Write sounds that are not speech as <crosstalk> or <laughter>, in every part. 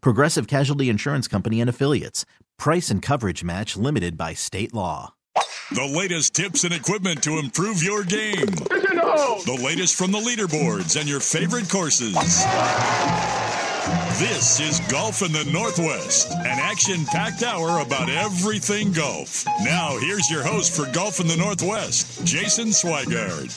Progressive Casualty Insurance Company and Affiliates. Price and coverage match limited by state law. The latest tips and equipment to improve your game. The latest from the leaderboards and your favorite courses. This is Golf in the Northwest, an action packed hour about everything golf. Now, here's your host for Golf in the Northwest, Jason Swigard.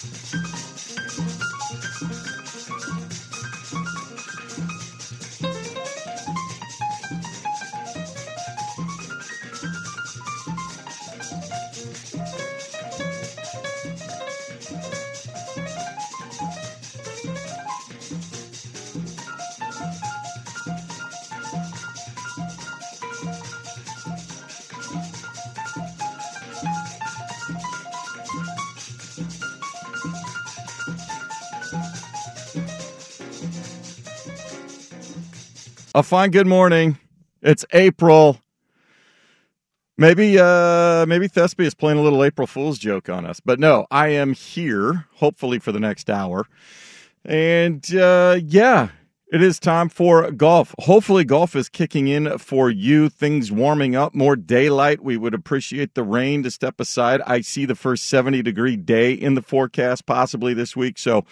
A fine good morning. It's April. Maybe uh maybe Thespy is playing a little April Fool's joke on us. But no, I am here, hopefully for the next hour. And uh yeah, it is time for golf. Hopefully golf is kicking in for you. Things warming up, more daylight. We would appreciate the rain to step aside. I see the first 70 degree day in the forecast possibly this week. So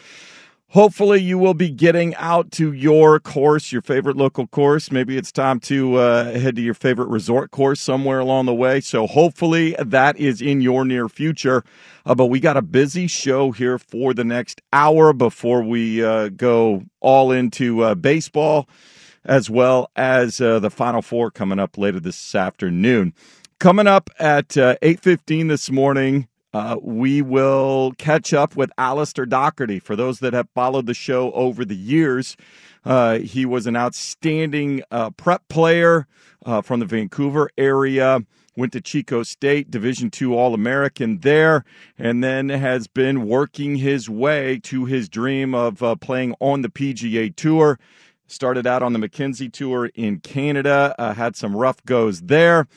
Hopefully, you will be getting out to your course, your favorite local course. Maybe it's time to uh, head to your favorite resort course somewhere along the way. So, hopefully, that is in your near future. Uh, but we got a busy show here for the next hour before we uh, go all into uh, baseball, as well as uh, the Final Four coming up later this afternoon. Coming up at uh, eight fifteen this morning, uh, we will catch up with Alistair Docherty. For those that have followed the show over the years, uh, he was an outstanding uh, prep player uh, from the Vancouver area. Went to Chico State, Division II All American there, and then has been working his way to his dream of uh, playing on the PGA Tour. Started out on the Mackenzie Tour in Canada, uh, had some rough goes there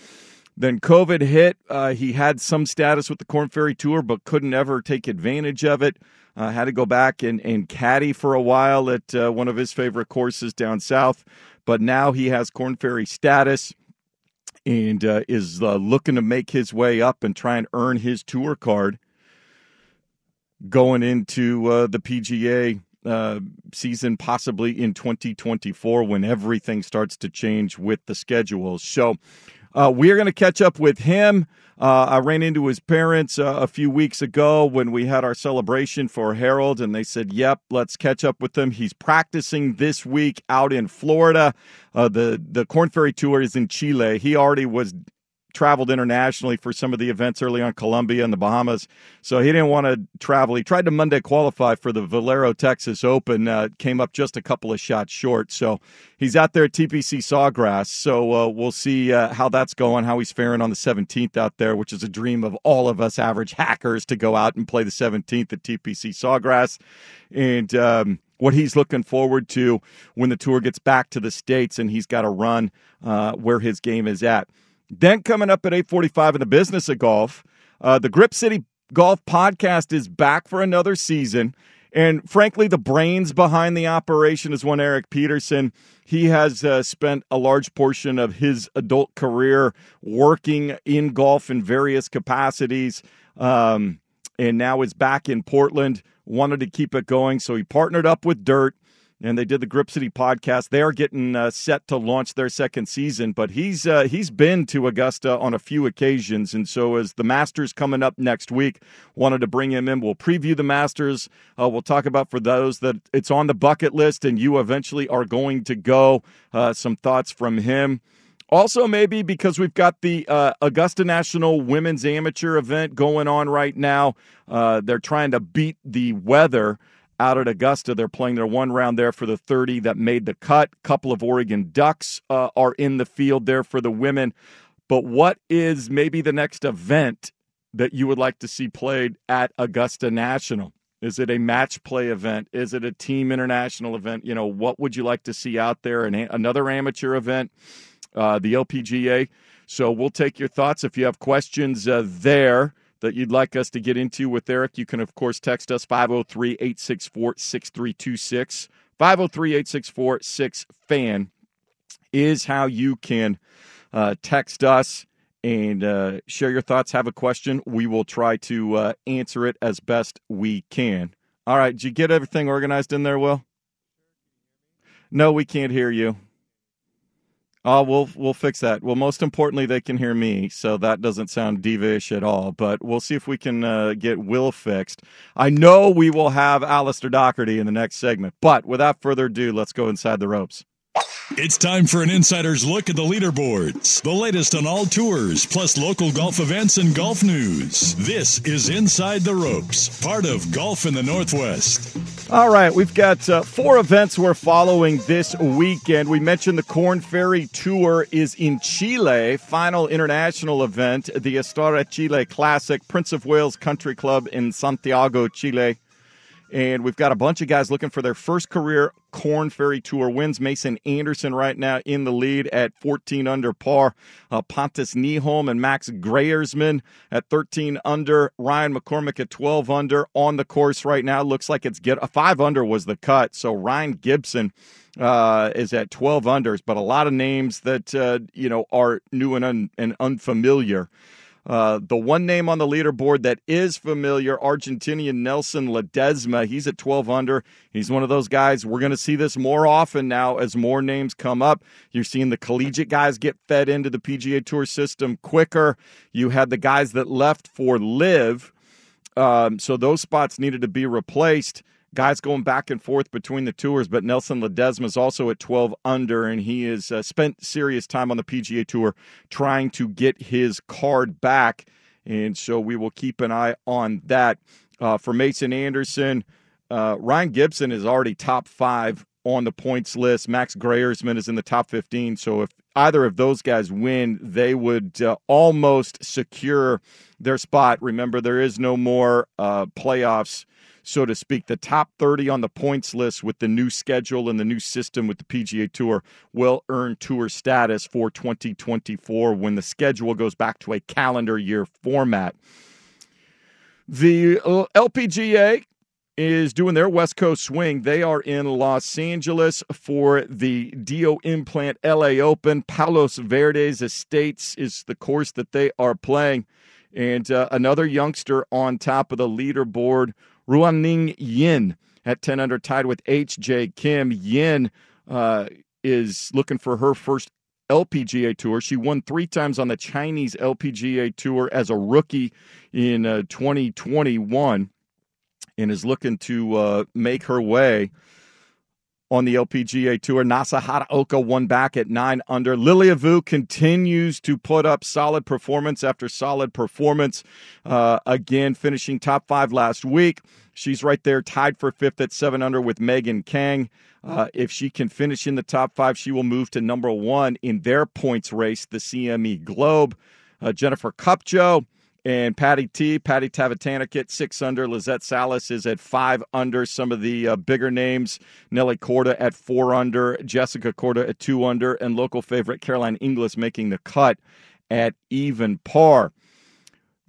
then COVID hit. Uh, he had some status with the Korn Ferry Tour, but couldn't ever take advantage of it. Uh, had to go back and, and caddy for a while at uh, one of his favorite courses down south. But now he has Korn Ferry status and uh, is uh, looking to make his way up and try and earn his tour card going into uh, the PGA uh, season, possibly in 2024 when everything starts to change with the schedules. So uh, we are going to catch up with him. Uh, I ran into his parents uh, a few weeks ago when we had our celebration for Harold, and they said, "Yep, let's catch up with him." He's practicing this week out in Florida. Uh, the the Korn Ferry Tour is in Chile. He already was traveled internationally for some of the events early on Colombia and the Bahamas. So he didn't want to travel. He tried to Monday qualify for the Valero Texas Open, uh, came up just a couple of shots short. So he's out there at TPC Sawgrass. So uh, we'll see uh, how that's going, how he's faring on the 17th out there, which is a dream of all of us average hackers to go out and play the 17th at TPC Sawgrass. And, um, what he's looking forward to when the tour gets back to the states and he's got to run uh, where his game is at. Then coming up at 8:45 in the business of golf, uh, the Grip City Golf Podcast is back for another season. And frankly, the brains behind the operation is one Erik Peterson. He has uh, spent a large portion of his adult career working in golf in various capacities, um, and now is back in Portland. Wanted to keep it going, so he partnered up with Dirt and they did the Grip City podcast. They are getting uh, set to launch their second season, but he's uh, he's been to Augusta on a few occasions, and so as the Masters coming up next week, wanted to bring him in. We'll preview the Masters. Uh, we'll talk about for those that it's on the bucket list, and you eventually are going to go. Uh, some thoughts from him. Also, maybe because we've got the uh, Augusta National Women's Amateur event going on right now. Uh, they're trying to beat the weather out at Augusta. They're playing their one round there for the 30 that made the cut. Couple of Oregon Ducks uh, are in the field there for the women. But what is maybe the next event that you would like to see played at Augusta National? Is it a match play event? Is it a team international event? You know, what would you like to see out there? An, another amateur event? uh, the LPGA. So we'll take your thoughts. If you have questions uh, there that you'd like us to get into with Erik, you can, of course, text us 503 864 6326. 503 864 6FAN is how you can uh, text us and uh, share your thoughts. Have a question. We will try to uh, answer it as best we can. All right. Did you get everything organized in there, Will? No, we can't hear you. Oh, we'll we'll fix that. Well, most importantly, they can hear me, so that doesn't sound divish at all. But we'll see if we can uh, get Will fixed. I know we will have Alistair Docherty in the next segment, but without further ado, let's go inside the ropes. It's time for an insider's look at the leaderboards, the latest on all tours, plus local golf events and golf news. This is Inside the Ropes, part of Golf in the Northwest. All right, we've got uh, four events we're following this weekend. We mentioned the Korn Ferry Tour is in Chile, final international event, the Astara Chile Classic, Prince of Wales Country Club in Santiago, Chile. And we've got a bunch of guys looking for their first career Korn Ferry Tour wins. Mason Andersen right now in the lead at 14 under par. Uh, Pontus Nyholm and Max Greyserman at 13 under. Ryan McCormick at 12 under on the course right now. Looks like it's get a five under was the cut. So Ryan Gibson uh, is at 12 unders, but a lot of names that uh, you know are new and, un- and unfamiliar. Uh, the one name on the leaderboard that is familiar, Argentinian Nelson Ledesma. He's at 12 under. He's one of those guys. We're going to see this more often now as more names come up. You're seeing the collegiate guys get fed into the PGA Tour system quicker. You had the guys that left for live. Um, so those spots needed to be replaced guys going back and forth between the tours, but Nelson Ledesma is also at 12 under, and he has uh, spent serious time on the PGA Tour trying to get his card back. And so we will keep an eye on that. Uh, for Mason Andersen, uh, Ryan Gibson is already top five on the points list. Max Greyserman is in the top 15. So if either of those guys win, they would uh, almost secure their spot. Remember, there is no more uh, playoffs so to speak. The top 30 on the points list with the new schedule and the new system with the PGA Tour will earn tour status for 2024 when the schedule goes back to a calendar year format. The uh, LPGA is doing their West Coast swing. They are in Los Angeles for the Dio Implant LA Open. Palos Verdes Estates is the course that they are playing. And uh, another youngster on top of the leaderboard Ruoning Yin at 10 under, tied with H.J. Kim. Yin uh, is looking for her first LPGA Tour. She won three times on the Chinese LPGA Tour as a rookie in uh, 2021 and is looking to uh, make her way on the LPGA Tour. Nasa Hataoka won back at nine under. Lilia Vu continues to put up solid performance after solid performance. Uh, again, finishing top five last week. She's right there, tied for fifth at seven under with Megan Kang. Uh, if she can finish in the top five, she will move to number one in their points race, the CME Globe. Uh, Jennifer Kupcho and Patty T, Patty Tavatanakit at six under. Lizette Salas is at five under. Some of the uh, bigger names Nelly Korda at four under, Jessica Korda at two under, and local favorite Caroline Inglis making the cut at even par.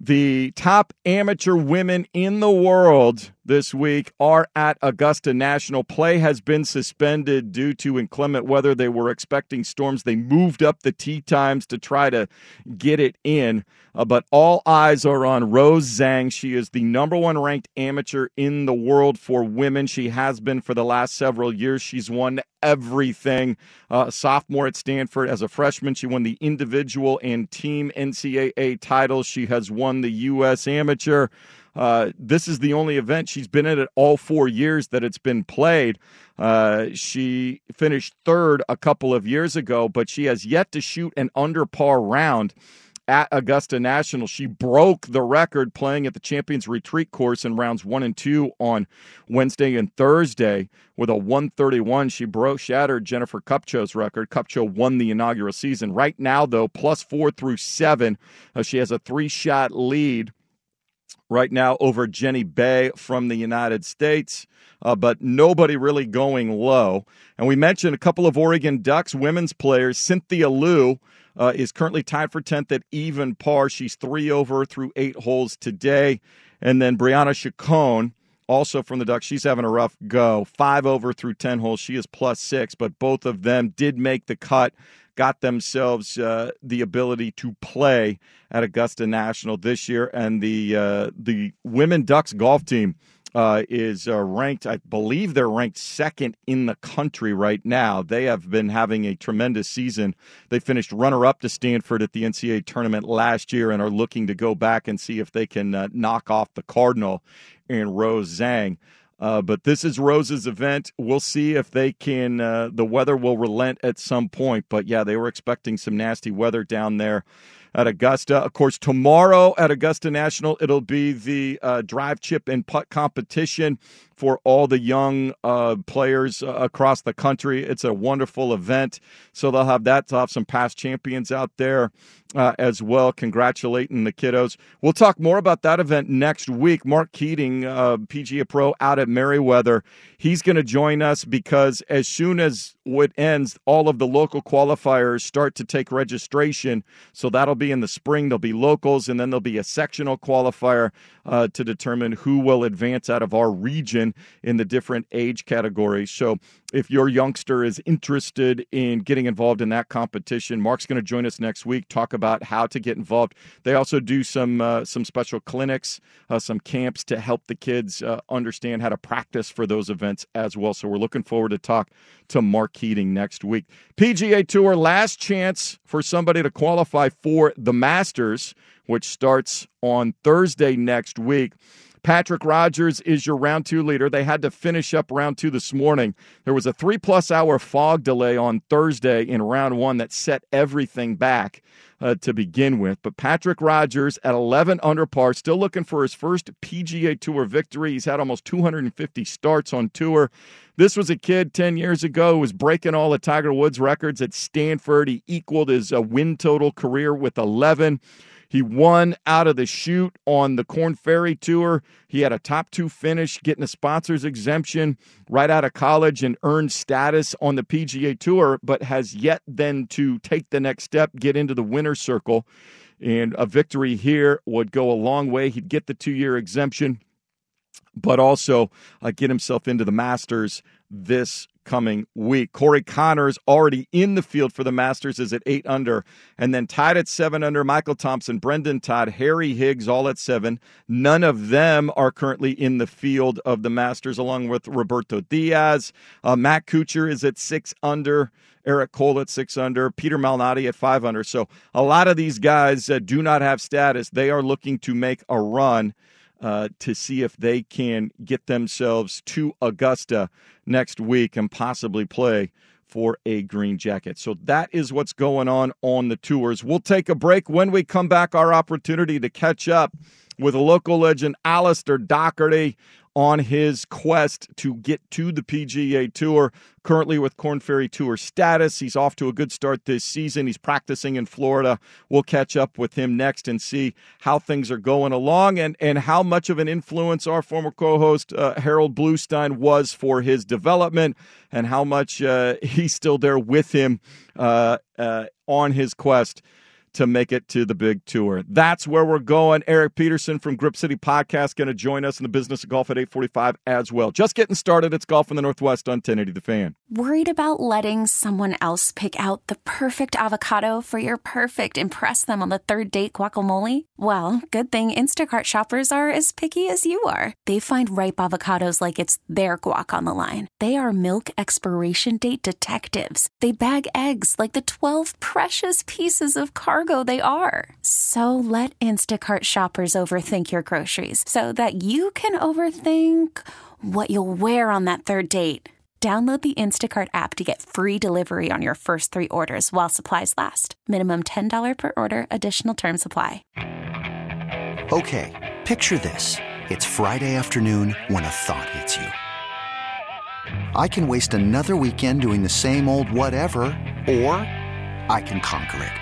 The top amateur women in the world this week are at Augusta National. Play has been suspended due to inclement weather. They were expecting storms. They moved up the tee times to try to get it in. Uh, but all eyes are on Rose Zhang. She is the number one ranked amateur in the world for women. She has been for the last several years. She's won everything. Uh, sophomore at Stanford. As a freshman, she won the individual and team NCAA titles. She has won the U.S. Amateur. Uh, this is the only event she's been in it all four years that it's been played. Uh, she finished third a couple of years ago, but she has yet to shoot an under par round at Augusta National. She broke the record playing at the Champions Retreat course in rounds one and two on Wednesday and Thursday with a 131. She broke, shattered Jennifer Kupcho's record. Kupcho won the inaugural season. Right now, though, plus four through seven, uh, she has a three shot lead right now over Jenny Bae from the United States, uh, but nobody really going low. And we mentioned a couple of Oregon Ducks women's players. Cynthia Lu uh, is currently tied for 10th at even par. She's three over through eight holes today. And then Brianna Chacon, also from the Ducks, she's having a rough go. Five over through 10 holes. She is plus six, but both of them did make the cut got themselves uh, the ability to play at Augusta National this year, and the uh, the women Ducks golf team. Uh, is uh, ranked, I believe they're ranked second in the country right now. They have been having a tremendous season. They finished runner up to Stanford at the NCAA tournament last year and are looking to go back and see if they can uh, knock off the Cardinal and Rose Zhang. Uh, but this is Rose's event. We'll see if they can. Uh, the weather will relent at some point. But yeah, they were expecting some nasty weather down there at Augusta. Of course, tomorrow at Augusta National, it'll be the uh, drive, chip, and putt competition for all the young uh, players uh, across the country. It's a wonderful event. So they'll have that. They'll have some past champions out there uh, as well, congratulating the kiddos. We'll talk more about that event next week. Mark Keating, uh, PGA Pro out at Meriwether, he's going to join us because as soon as it ends, all of the local qualifiers start to take registration. So that'll be in the spring. There'll be locals, and then there'll be a sectional qualifier uh, to determine who will advance out of our region in the different age categories. So if your youngster is interested in getting involved in that competition, Mark's going to join us next week. Talk about how to get involved. They also do some uh, some special clinics, uh, some camps to help the kids uh, understand how to practice for those events as well. So we're looking forward to talk to Mark Keating next week. PGA Tour last chance for somebody to qualify for the Masters which starts on Thursday next week. Patrick Rodgers is your round two leader. They had to finish up round two this morning. There was a three plus hour fog delay on Thursday in round one that set everything back uh, to begin with. But Patrick Rodgers at 11 under par, still looking for his first PGA Tour victory. He's had almost 250 starts on tour. This was a kid 10 years ago who was breaking all the Tiger Woods records at Stanford. He equaled his uh, win total career with 11. He won out of the chute on the Korn Ferry Tour. He had a top two finish, getting a sponsor's exemption right out of college and earned status on the PGA Tour, but has yet then to take the next step, get into the winner's circle. And a victory here would go a long way. He'd get the two year exemption, but also uh, get himself into the Masters this coming week. Corey Conners already in the field for the Masters is at eight under, and then tied at seven under. Michael Thompson, Brendon Todd, Harry Higgs, all at seven. None of them are currently in the field of the Masters, along with Roberto Diaz. Uh, Matt Kuchar is at six under. Eric Cole at six under, Peter Malnati at five under. So a lot of these guys uh, do not have status. They are looking to make a run uh, to see if they can get themselves to Augusta next week and possibly play for a green jacket. So that is what's going on on the tours. We'll take a break. When we come back, our opportunity to catch up with a local legend, Alistair Docherty, on his quest to get to the PGA Tour. Currently with Korn Ferry Tour status. He's off to a good start this season. He's practicing in Florida. We'll catch up with him next and see how things are going along and, and how much of an influence our former co host uh, Harold Bluestein was for his development and how much uh, <laughs> he's still there with him uh, uh on his quest to make it to the big tour. That's where we're going. Erik Peterson from Grip City Podcast going to join us in the business of golf at 845 as well. Just getting started. It's Golf in the Northwest on 1080 The Fan. Worried about letting someone else pick out the perfect avocado for your perfect impress them on the third date guacamole? Well, good thing Instacart shoppers are as picky as you are. They find ripe avocados like it's their guac on the line. They are milk expiration date detectives. They bag eggs like the 12 precious pieces of cargo they are. So let Instacart shoppers overthink your groceries so that you can overthink what you'll wear on that third date. Download the Instacart app to get free delivery on your first three orders while supplies last. Minimum $10 per order, additional term supply. Okay, picture this. It's Friday afternoon when a thought hits you. I can waste another weekend doing the same old whatever, or I can conquer it.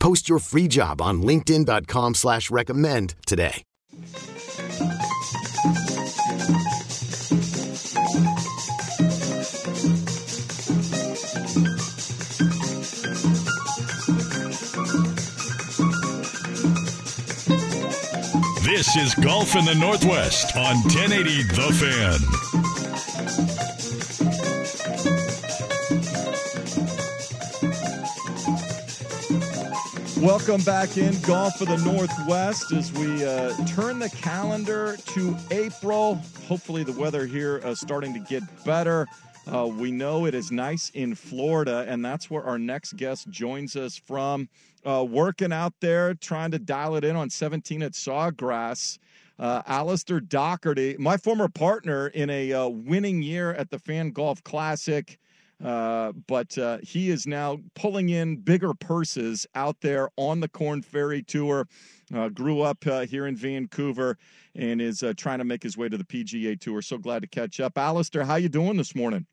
Post your free job on LinkedIn.com slash recommend today. This is Golf in the Northwest on 1080 The Fan. Welcome back in Golf for the Northwest as we uh, turn the calendar to April. Hopefully, the weather here uh, starting to get better. Uh, we know it is nice in Florida, and that's where our next guest joins us from. Uh, working out there, trying to dial it in on 17 at Sawgrass. Uh, Alistair Docherty, my former partner in a uh, winning year at the Fan Golf Classic. Uh, but uh, he is now pulling in bigger purses out there on the Korn Ferry Tour. Uh, grew up uh, here in Vancouver and is uh, trying to make his way to the PGA Tour. So glad to catch up, Alistair. How you doing this morning?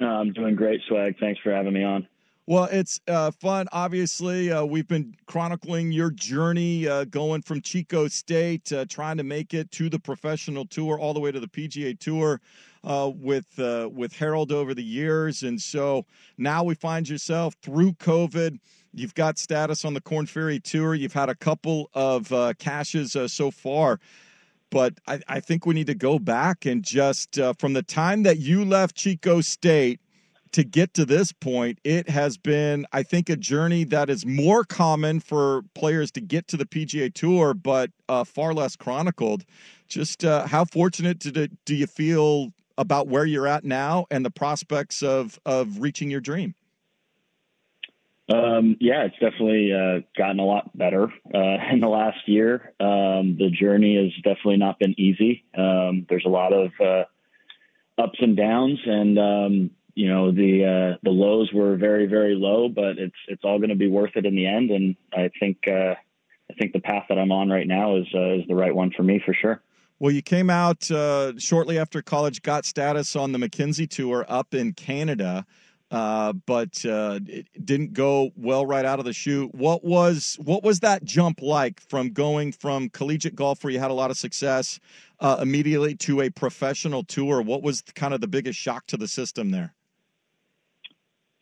Uh, I'm doing great, Swag. Thanks for having me on. Well, it's uh, fun. Obviously, uh, we've been chronicling your journey uh, going from Chico State, uh, trying to make it to the professional tour, all the way to the PGA Tour uh, with uh, with Harold over the years, and so now we find yourself through COVID. You've got status on the Korn Ferry Tour. You've had a couple of cashes so far but I, I, think we need to go back and just uh, from the time that you left Chico State to get to this point, it has been, I think, a journey that is more common for players to get to the PGA Tour, but uh, far less chronicled. Just uh, how fortunate do, do you feel about where you're at now and the prospects of of reaching your dream? Um, yeah, it's definitely uh, gotten a lot better uh, <laughs> in the last year. Um, the journey has definitely not been easy. Um, there's a lot of uh, ups and downs, and um, you know the uh, the lows were very very low, but it's it's all going to be worth it in the end. And I think uh, I think the path that I'm on right now is uh, is the right one for me for sure. Well, you came out shortly after college, got status on the Mackenzie Tour up in Canada uh, but uh, it didn't go well right out of the chute. What was what was that jump like from going from collegiate golf where you had a lot of success uh, immediately to a professional tour? What was kind of the biggest shock to the system there?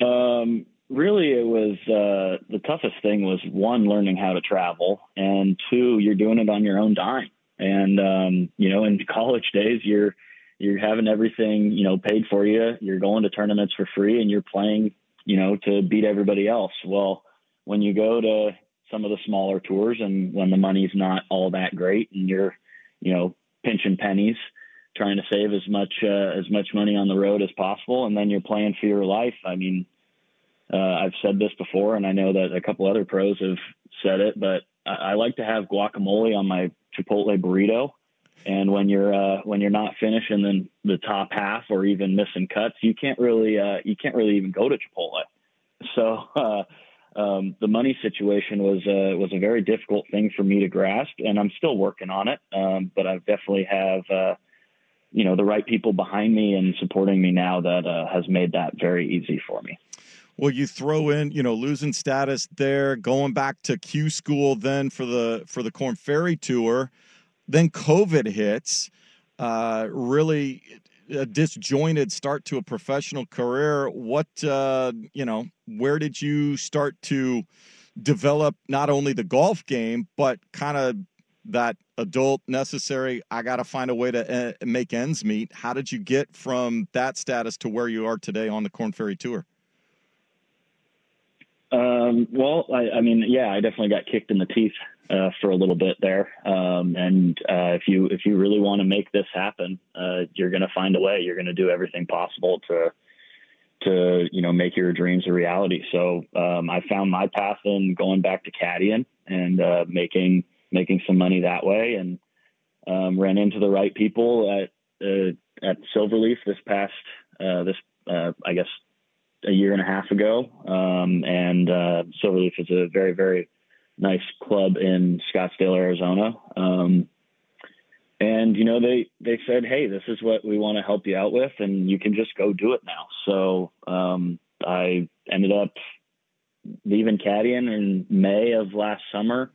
Um, really, it was uh, the toughest thing was one, learning how to travel, and two, you're doing it on your own dime. And um, you know, in college days, you're you're having everything you know paid for you. You're going to tournaments for free, and you're playing you know to beat everybody else. Well, when you go to some of the smaller tours, and when the money's not all that great, and you're you know pinching pennies trying to save as much uh, as much money on the road as possible, and then you're playing for your life. I mean, uh, I've said this before, and I know that a couple other pros have said it, but I, like to have guacamole on my Chipotle burrito. And when you're uh, when you're not finishing the, the top half or even missing cuts, you can't really uh, you can't really even go to Chipotle. So uh, um, the money situation was uh, was a very difficult thing for me to grasp, and I'm still working on it. Um, but I definitely have uh, you know the right people behind me and supporting me now that uh, has made that very easy for me. Well, you throw in, you know, losing status there, going back to Q school then for the for the Korn Ferry tour, then COVID hits. Uh, really a disjointed start to a professional career. What uh, you know, where did you start to develop not only the golf game but kind of that adult necessary i got to find a way to uh, make ends meet how did you get from that status to where you are today on the korn ferry tour um, well I, I, mean yeah i definitely got kicked in the teeth uh, for a little bit there. Um, and uh, if you if you really want to make this happen uh, you're going to find a way. You're going to do everything possible to to you know make your dreams a reality. So um, i found my path in going back to caddying and uh, making making some money that way and um, ran into the right people at uh, at Silverleaf this past uh, this I guess a year and a half ago. Um, and uh, Silverleaf is a very very nice club in Scottsdale, Arizona. Um, and you know they they said, hey, this is what we want to help you out with, and you can just go do it now. So um, I ended up leaving caddying in May of last summer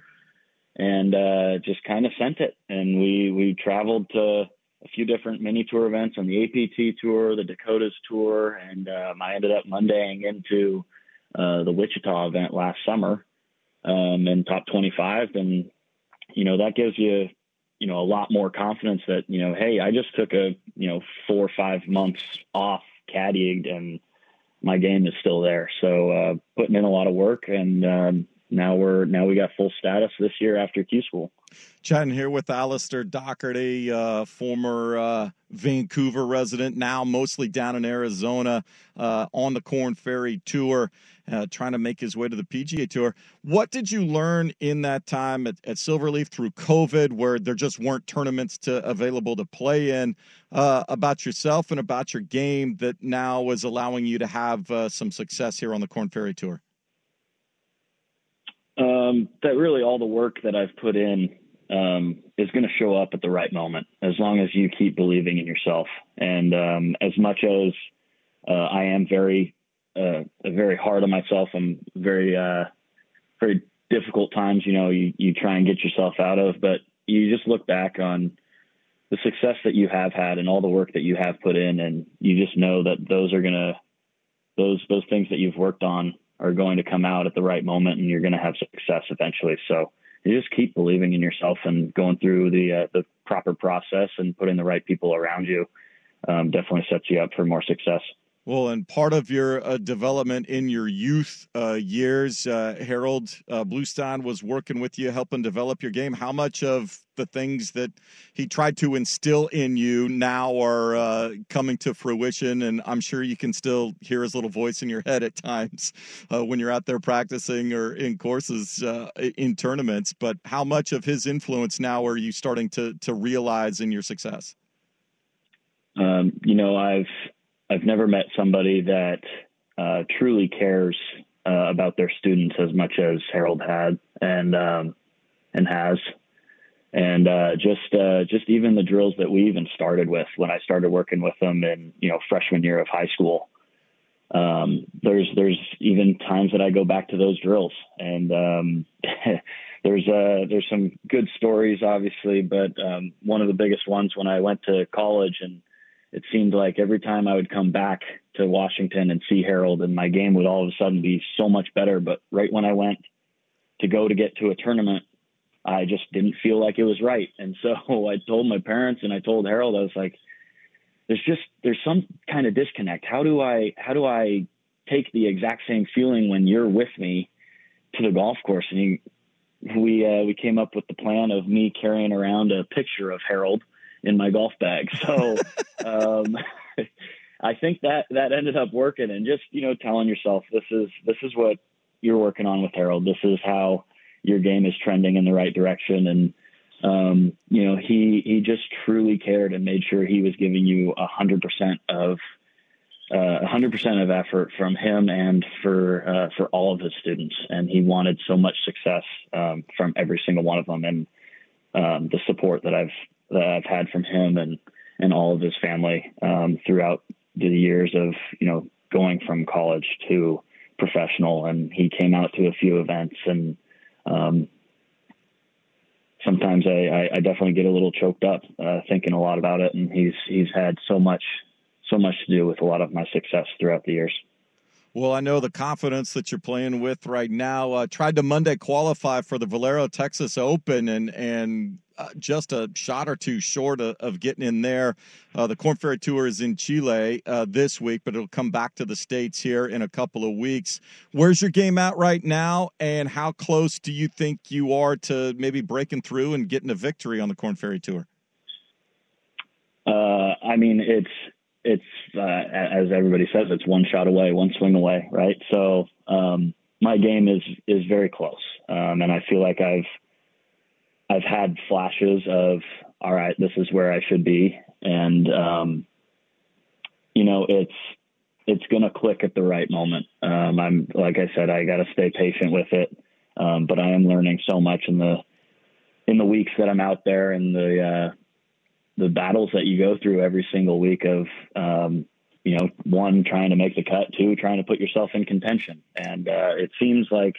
and uh, just kind of sent it. And we we traveled to a few different mini tour events on the APT tour, the Dakotas tour, and um, I ended up Mondaying into uh, the Wichita event last summer um, in top 25, and you know that gives you you know a lot more confidence that you know hey I just took a you know four or five months off caddying and my game is still there. So uh, putting in a lot of work and um, now we're now we got full status this year after Q School. Chatting here with Alistair Docherty, uh, former uh, Vancouver resident, now mostly down in Arizona uh, on the Korn Ferry Tour, uh, trying to make his way to the PGA Tour. What did you learn in that time at, at Silverleaf through COVID, where there just weren't tournaments to available to play in, uh, about yourself and about your game that now is allowing you to have uh, some success here on the Korn Ferry Tour? Um, that really all the work that I've put in um, is going to show up at the right moment as long as you keep believing in yourself. And um, as much as uh, I am very, uh, very hard on myself, I'm very, uh, very difficult times. You know, you you try and get yourself out of, but you just look back on the success that you have had and all the work that you have put in, and you just know that those are gonna those those things that you've worked on are going to come out at the right moment and you're going to have success eventually. So you just keep believing in yourself and going through the uh, the proper process and putting the right people around you um, definitely sets you up for more success. Well, and part of your uh, development in your youth uh, years, uh, Harold uh, Bluestein was working with you, helping develop your game. How much of the things that he tried to instill in you now are uh, coming to fruition? And I'm sure you can still hear his little voice in your head at times uh, when you're out there practicing or in courses in tournaments. But how much of his influence now are you starting to to realize in your success? Um, you know, I've I've never met somebody that uh, truly cares uh, about their students as much as Harold had and um, and has, and uh, just uh, just even the drills that we even started with when I started working with them in you know freshman year of high school. Um, there's there's even times that I go back to those drills, and um, <laughs> there's uh, there's some good stories obviously, but um, one of the biggest ones when I went to college and it seemed like every time I would come back to Washington and see Harold, and my game would all of a sudden be so much better. But right when I went to go to get to a tournament, I just didn't feel like it was right. And so <laughs> I told my parents and I told Harold, I was like, there's just there's some kind of disconnect. How do I how do I take the exact same feeling when you're with me to the golf course? And he, we uh, we came up with the plan of me carrying around a picture of Harold in my golf bag. <laughs> So um, I think that that ended up working, and just you know telling yourself this is this is what you're working on with Harold. This is how your game is trending in the right direction, and um, you know he he just truly cared and made sure he was giving you a hundred percent of uh, a hundred percent of effort from him and for uh, for all of his students, and he wanted so much success um, from every single one of them, and um, the support that I've that I've had from him and and all of his family um, throughout the years of you know going from college to professional. And he came out to a few events, and um, sometimes I, I, definitely get a little choked up uh, thinking a lot about it. And he's he's had so much so much to do with a lot of my success throughout the years. Well, I know the confidence that you're playing with right now. Uh, tried to Monday qualify for the Valero Texas Open and and uh, just a shot or two short of, of getting in there. Uh, the Korn Ferry Tour is in Chile uh, this week, but it'll come back to the states here in a couple of weeks. Where's your game at right now, and how close do you think you are to maybe breaking through and getting a victory on the Korn Ferry Tour? Uh, I mean, it's it's uh, as everybody says, it's one shot away, one swing away, right? So um, my game is is very close, um, and I feel like I've I've had flashes of all right, this is where I should be, and um, you know, it's it's gonna click at the right moment. Um, I'm like I said, I got to stay patient with it, um, but I am learning so much in the in the weeks that I'm out there and the uh, the battles that you go through every single week of um, you know one trying to make the cut two trying to put yourself in contention and uh, it seems like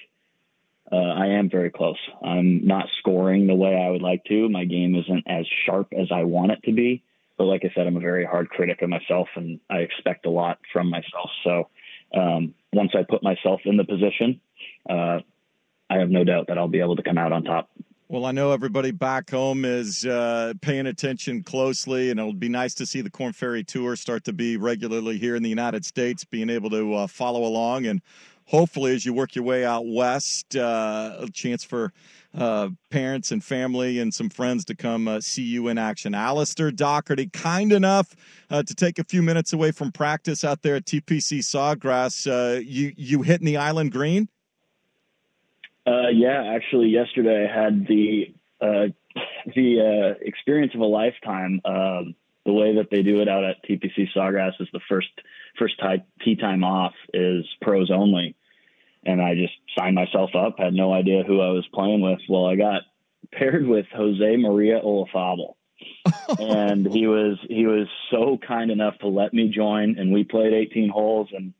uh, I am very close. I'm not scoring the way I would like to. My game isn't as sharp as I want it to be. But like I said, I'm a very hard critic of myself and I expect a lot from myself. So um, once I put myself in the position, uh, I have no doubt that I'll be able to come out on top. Well, I know everybody back home is uh, paying attention closely, and it'll be nice to see the Korn Ferry Tour start to be regularly here in the United States, being able to uh, follow along. And hopefully, as you work your way out west, uh, a chance for uh, parents and family and some friends to come uh, see you in action. Alistair Docherty, kind enough uh, to take a few minutes away from practice out there at TPC Sawgrass. you, you hitting the island green? Uh, yeah, actually, yesterday I had the uh, the uh, experience of a lifetime. Um, the way that they do it out at TPC Sawgrass is the first first tee time off is pros only, and I just signed myself up. Had no idea who I was playing with. Well, I got paired with Jose Maria Olazabal. <laughs> and he was he was so kind enough to let me join and we played 18 holes and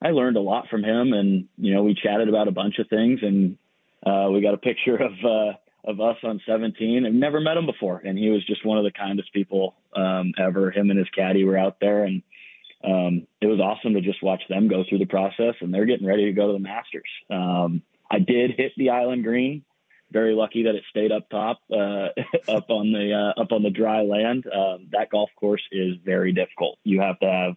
I learned a lot from him and you know we chatted about a bunch of things and uh, we got a picture of uh, of us on 17. I've never met him before, and he was just one of the kindest people um, ever. Him and his caddy were out there, and um, it was awesome to just watch them go through the process. And they're getting ready to go to the Masters. Um, I did hit the island green. Very lucky that it stayed up top, uh, <laughs> up on the uh, up on the dry land. Um, that golf course is very difficult. You have to have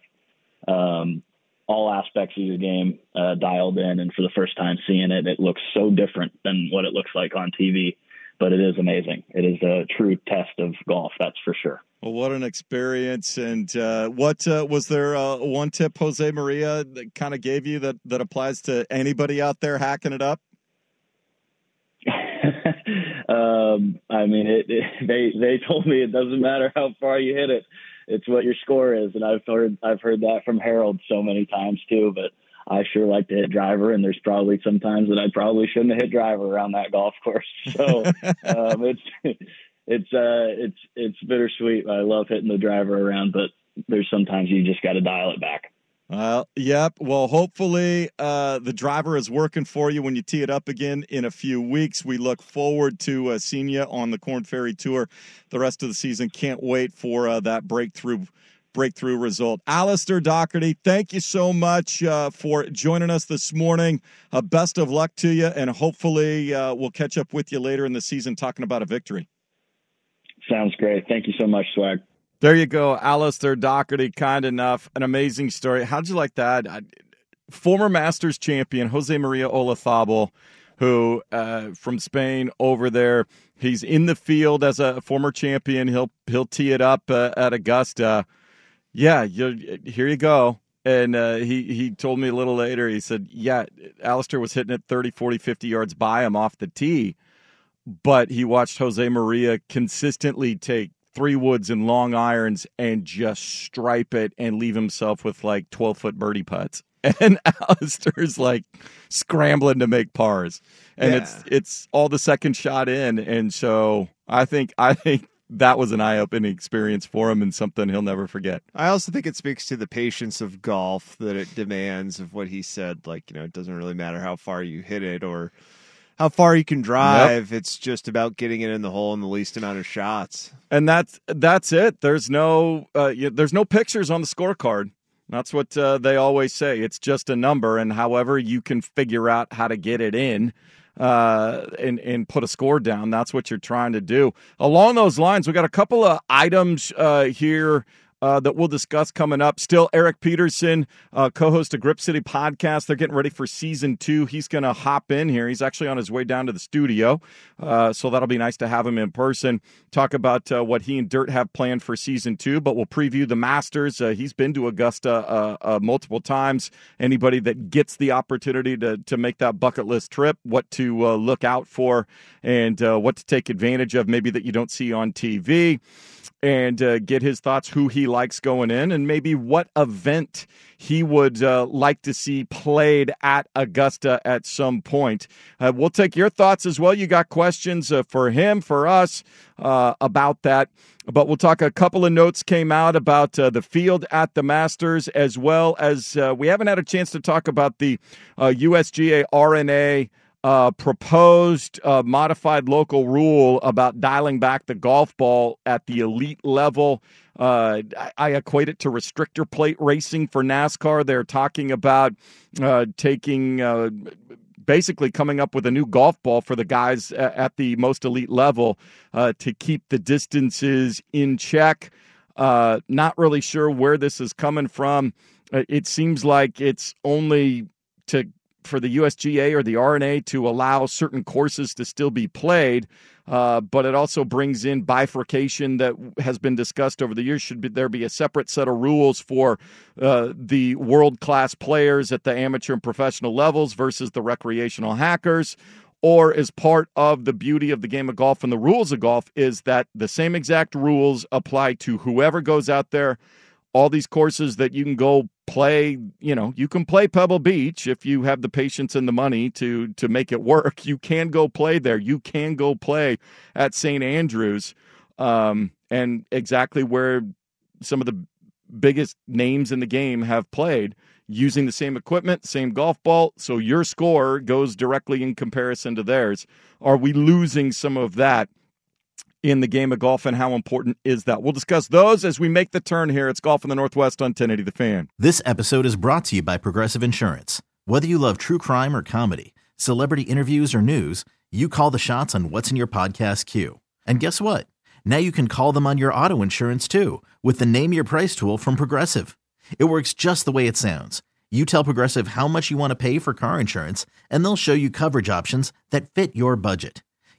um, all aspects of your game uh, dialed in. And for the first time seeing it, it looks so different than what it looks like on TV. But it is amazing. It is a true test of golf, that's for sure. Well, what an experience! And uh, what uh, was there uh, one tip Jose Maria that kind of gave you that that applies to anybody out there hacking it up? <laughs> um, I mean, it, it, they they told me it doesn't matter how far you hit it it's what your score is. And I've heard I've heard that from Harold so many times too. But I sure like to hit driver, and there's probably some times that I probably shouldn't have hit driver around that golf course. <laughs> So um, it's it's uh, it's it's bittersweet. I love hitting the driver around, but there's sometimes you just got to dial it back. Well, yep. Well, hopefully uh, the driver is working for you when you tee it up again in a few weeks. We look forward to uh, seeing you on the Korn Ferry Tour the rest of the season. Can't wait for uh, that breakthrough breakthrough result. Alistair Docherty, thank you so much uh, for joining us this morning. Uh, best of luck to you, and hopefully we'll catch up with you later in the season talking about a victory. Sounds great. Thank you so much, Swag. There you go, Alistair Docherty. Kind enough, an amazing story. How'd you like that? Former Masters champion Jose Maria Olazabal, who uh, from Spain over there. He's in the field as a former champion. He'll he'll tee it up uh, at Augusta. Yeah, here you go. And uh, he, he told me a little later, he said, yeah, Alistair was hitting it 30, 40, 50 yards by him off the tee but he watched Jose Maria consistently take three woods and long irons and just stripe it and leave himself with like 12 foot birdie putts. <laughs> And Alistair's like scrambling to make pars. And yeah. it's it's all the second shot in. And so I think I think that was an eye opening experience for him and something he'll never forget. I also think it speaks to the patience of golf that it demands of what he said. Like, you know, it doesn't really matter how far you hit it or how far you can drive. Yep. It's just about getting it in the hole in the least amount of shots. And that's that's it. There's no uh, there's no pictures on the scorecard. That's what uh, they always say. It's just a number, and however you can figure out how to get it in. Uh, and and put a score down. That's what you're trying to do. Along those lines, we got a couple of items uh, here uh, that we'll discuss coming up. Still, Erik Peterson, uh, co host of Grip City podcast. They're getting ready for season two. He's going to hop in here. He's actually on his way down to the studio. Uh, so that'll be nice to have him in person. Talk about uh, what he and Dirt have planned for season two, but we'll preview the Masters. Uh, he's been to Augusta uh, multiple times. Anybody that gets the opportunity to, to make that bucket list trip, what to look out for, and what to take advantage of, maybe that you don't see on TV and get his thoughts who he likes going in and maybe what event he would uh, like to see played at Augusta at some point. Uh, we'll take your thoughts as well. You got questions uh, for him, for us uh, about that. But we'll talk. A couple of notes came out about uh, the field at the Masters, as well as we haven't had a chance to talk about the USGA R&A uh, proposed uh, modified local rule about dialing back the golf ball at the elite level. Uh, I, equate it to restrictor plate racing for NASCAR. They're talking about uh, taking, uh, basically, coming up with a new golf ball for the guys at the most elite level uh, to keep the distances in check. not really sure where this is coming from. It seems like it's only to for the USGA or the R&A to allow certain courses to still be played. Uh, but it also brings in bifurcation that has been discussed over the years. Should be, there be a separate set of rules for uh, the world class players at the amateur and professional levels versus the recreational hackers? Or is part of the beauty of the game of golf and the rules of golf is that the same exact rules apply to whoever goes out there all these courses that you can go play you know you can play pebble beach if you have the patience and the money to to make it work. You can go play there. You can go play at st andrews um, and exactly where some of the biggest names in the game have played using the same equipment same golf ball so your score goes directly in comparison to theirs. Are we losing some of that in the game of golf and how important is that? We'll discuss those as we make the turn here. It's Golf in the Northwest on 1080 The Fan. This episode is brought to you by Progressive Insurance. Whether you love true crime or comedy, celebrity interviews or news, you call the shots on what's in your podcast queue. And guess what? Now you can call them on your auto insurance too with the Name Your Price tool from Progressive. It works just the way it sounds. You tell Progressive how much you want to pay for car insurance, and they'll show you coverage options that fit your budget.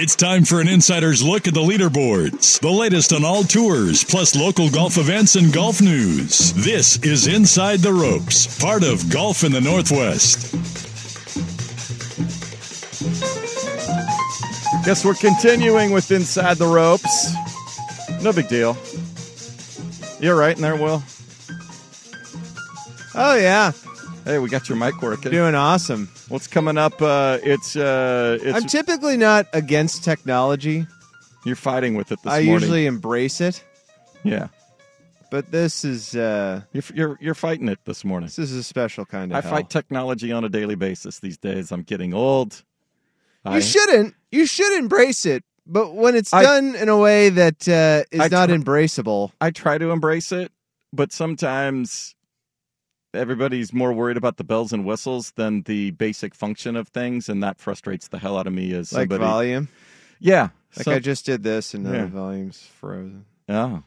It's time for an insider's look at the leaderboards, the latest on all tours, plus local golf events and golf news. This is Inside the Ropes, part of Golf in the Northwest. Guess we're continuing with Inside the Ropes. No big deal. You're right in there, Will. Oh yeah, Hey, we got your mic working. doing awesome. What's coming up? Uh, it's uh, it's I'm typically not against technology. you're fighting with it this I morning. usually embrace it, yeah. but this is uh, You're, you're you're fighting it this morning. this is a special kind of. I hell. fight technology on a daily basis these days. I'm getting old. You I- shouldn't. You should embrace it, but when it's I- done in a way that uh, is I not tr- embraceable, I try to embrace it, but sometimes everybody's more worried about the bells and whistles than the basic function of things, and that frustrates the hell out of me as like somebody. volume. Yeah. Like so- I just did this, and now Yeah. the volume's frozen. Oh.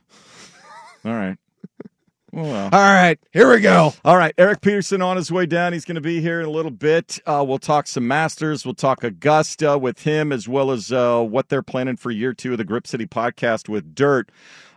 All right. Well. All right, here we go. All right, Erik Peterson on his way down. He's going to be here in a little bit. Uh, we'll talk some Masters. We'll talk Augusta with him, as well as uh, what they're planning for year two of the Grip City podcast with Dirt.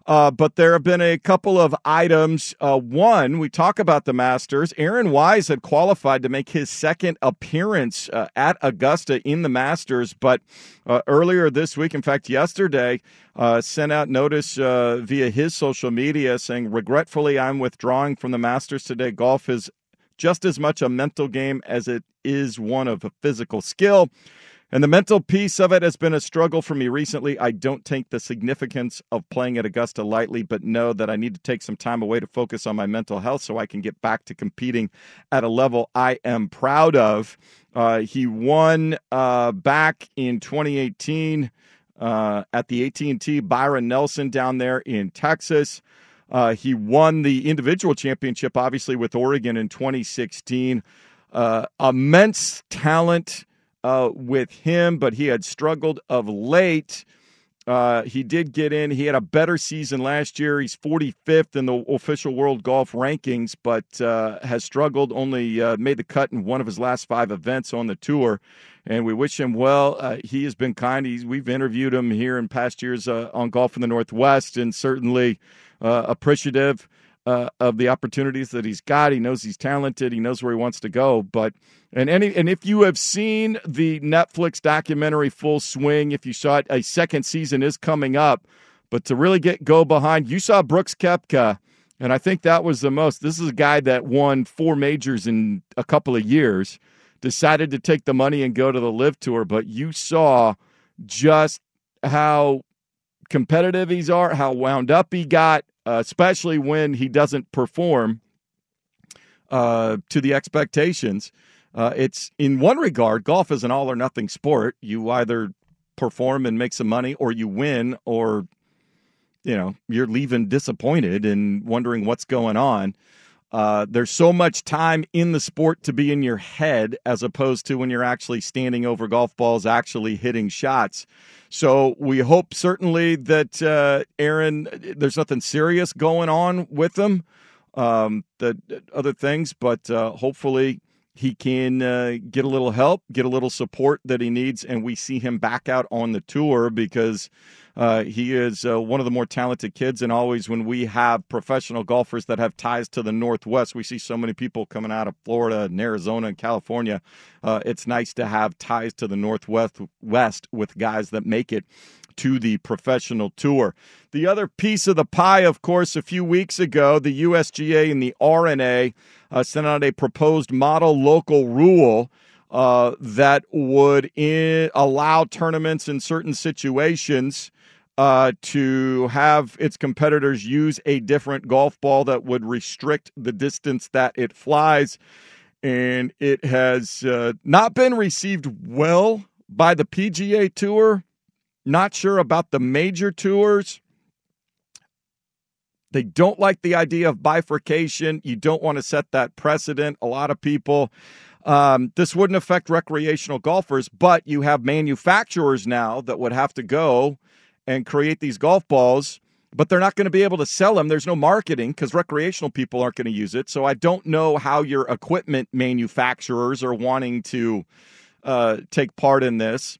Uh, but there have been a couple of items. Uh, one, we talk about the Masters. Aaron Wise had qualified to make his second appearance uh, at Augusta in the Masters, but uh, earlier this week, in fact, yesterday, uh, sent out notice uh, via his social media saying, "Regretfully, I'm withdrawing from the Masters today. Golf is just as much a mental game as it is one of a physical skill." And the mental piece of it has been a struggle for me recently. I don't take the significance of playing at Augusta lightly, but know that I need to take some time away to focus on my mental health so I can get back to competing at a level I am proud of. Uh, he won uh, back in 2018 uh, at the AT&T Byron Nelson down there in Texas. Uh, he won the individual championship, obviously, with Oregon in 2016. Uh, immense talent uh, with him, but he had struggled of late. Uh, he did get in. He had a better season last year. He's 45th in the official world golf rankings, but uh, has struggled. Only uh, made the cut in one of his last five events on the tour. And we wish him well. Uh, he has been kind. He's, we've interviewed him here in past years uh, on Golf in the Northwest, and certainly uh, appreciative uh, of the opportunities that he's got. He knows he's talented. He knows where he wants to go. But and any and if you have seen the Netflix documentary Full Swing, if you saw it, a second season is coming up. But to really get go behind, you saw Brooks Koepka, and I think that was the most. This is a guy that won four majors in a couple of years. Decided to take the money and go to the LIV Tour, but you saw just how competitive he's are, how wound up he got, uh, especially when he doesn't perform uh, to the expectations. Uh, it's in one regard, golf is an all or nothing sport. You either perform and make some money, or you win, or you know you're leaving disappointed and wondering what's going on. Uh, there's so much time in the sport to be in your head as opposed to when you're actually standing over golf balls, actually hitting shots. So we hope certainly that uh, Aaron, there's nothing serious going on with him, um, the other things, but uh, hopefully he can uh, get a little help, get a little support that he needs, and we see him back out on the tour because uh, he is uh, one of the more talented kids. And always, when we have professional golfers that have ties to the Northwest, we see so many people coming out of Florida and Arizona and California. Uh, it's nice to have ties to the Northwest West with guys that make it to the professional tour. The other piece of the pie, of course, a few weeks ago, the USGA and the R&A uh, sent out a proposed model local rule uh, that would allow tournaments in certain situations uh, to have its competitors use a different golf ball that would restrict the distance that it flies. And it has uh, not been received well by the PGA Tour. Not sure about the major tours. They don't like the idea of bifurcation. You don't want to set that precedent. A lot of people, um, this wouldn't affect recreational golfers, but you have manufacturers now that would have to go and create these golf balls, but they're not going to be able to sell them. There's no marketing because recreational people aren't going to use it. So I don't know how your equipment manufacturers are wanting to uh, take part in this.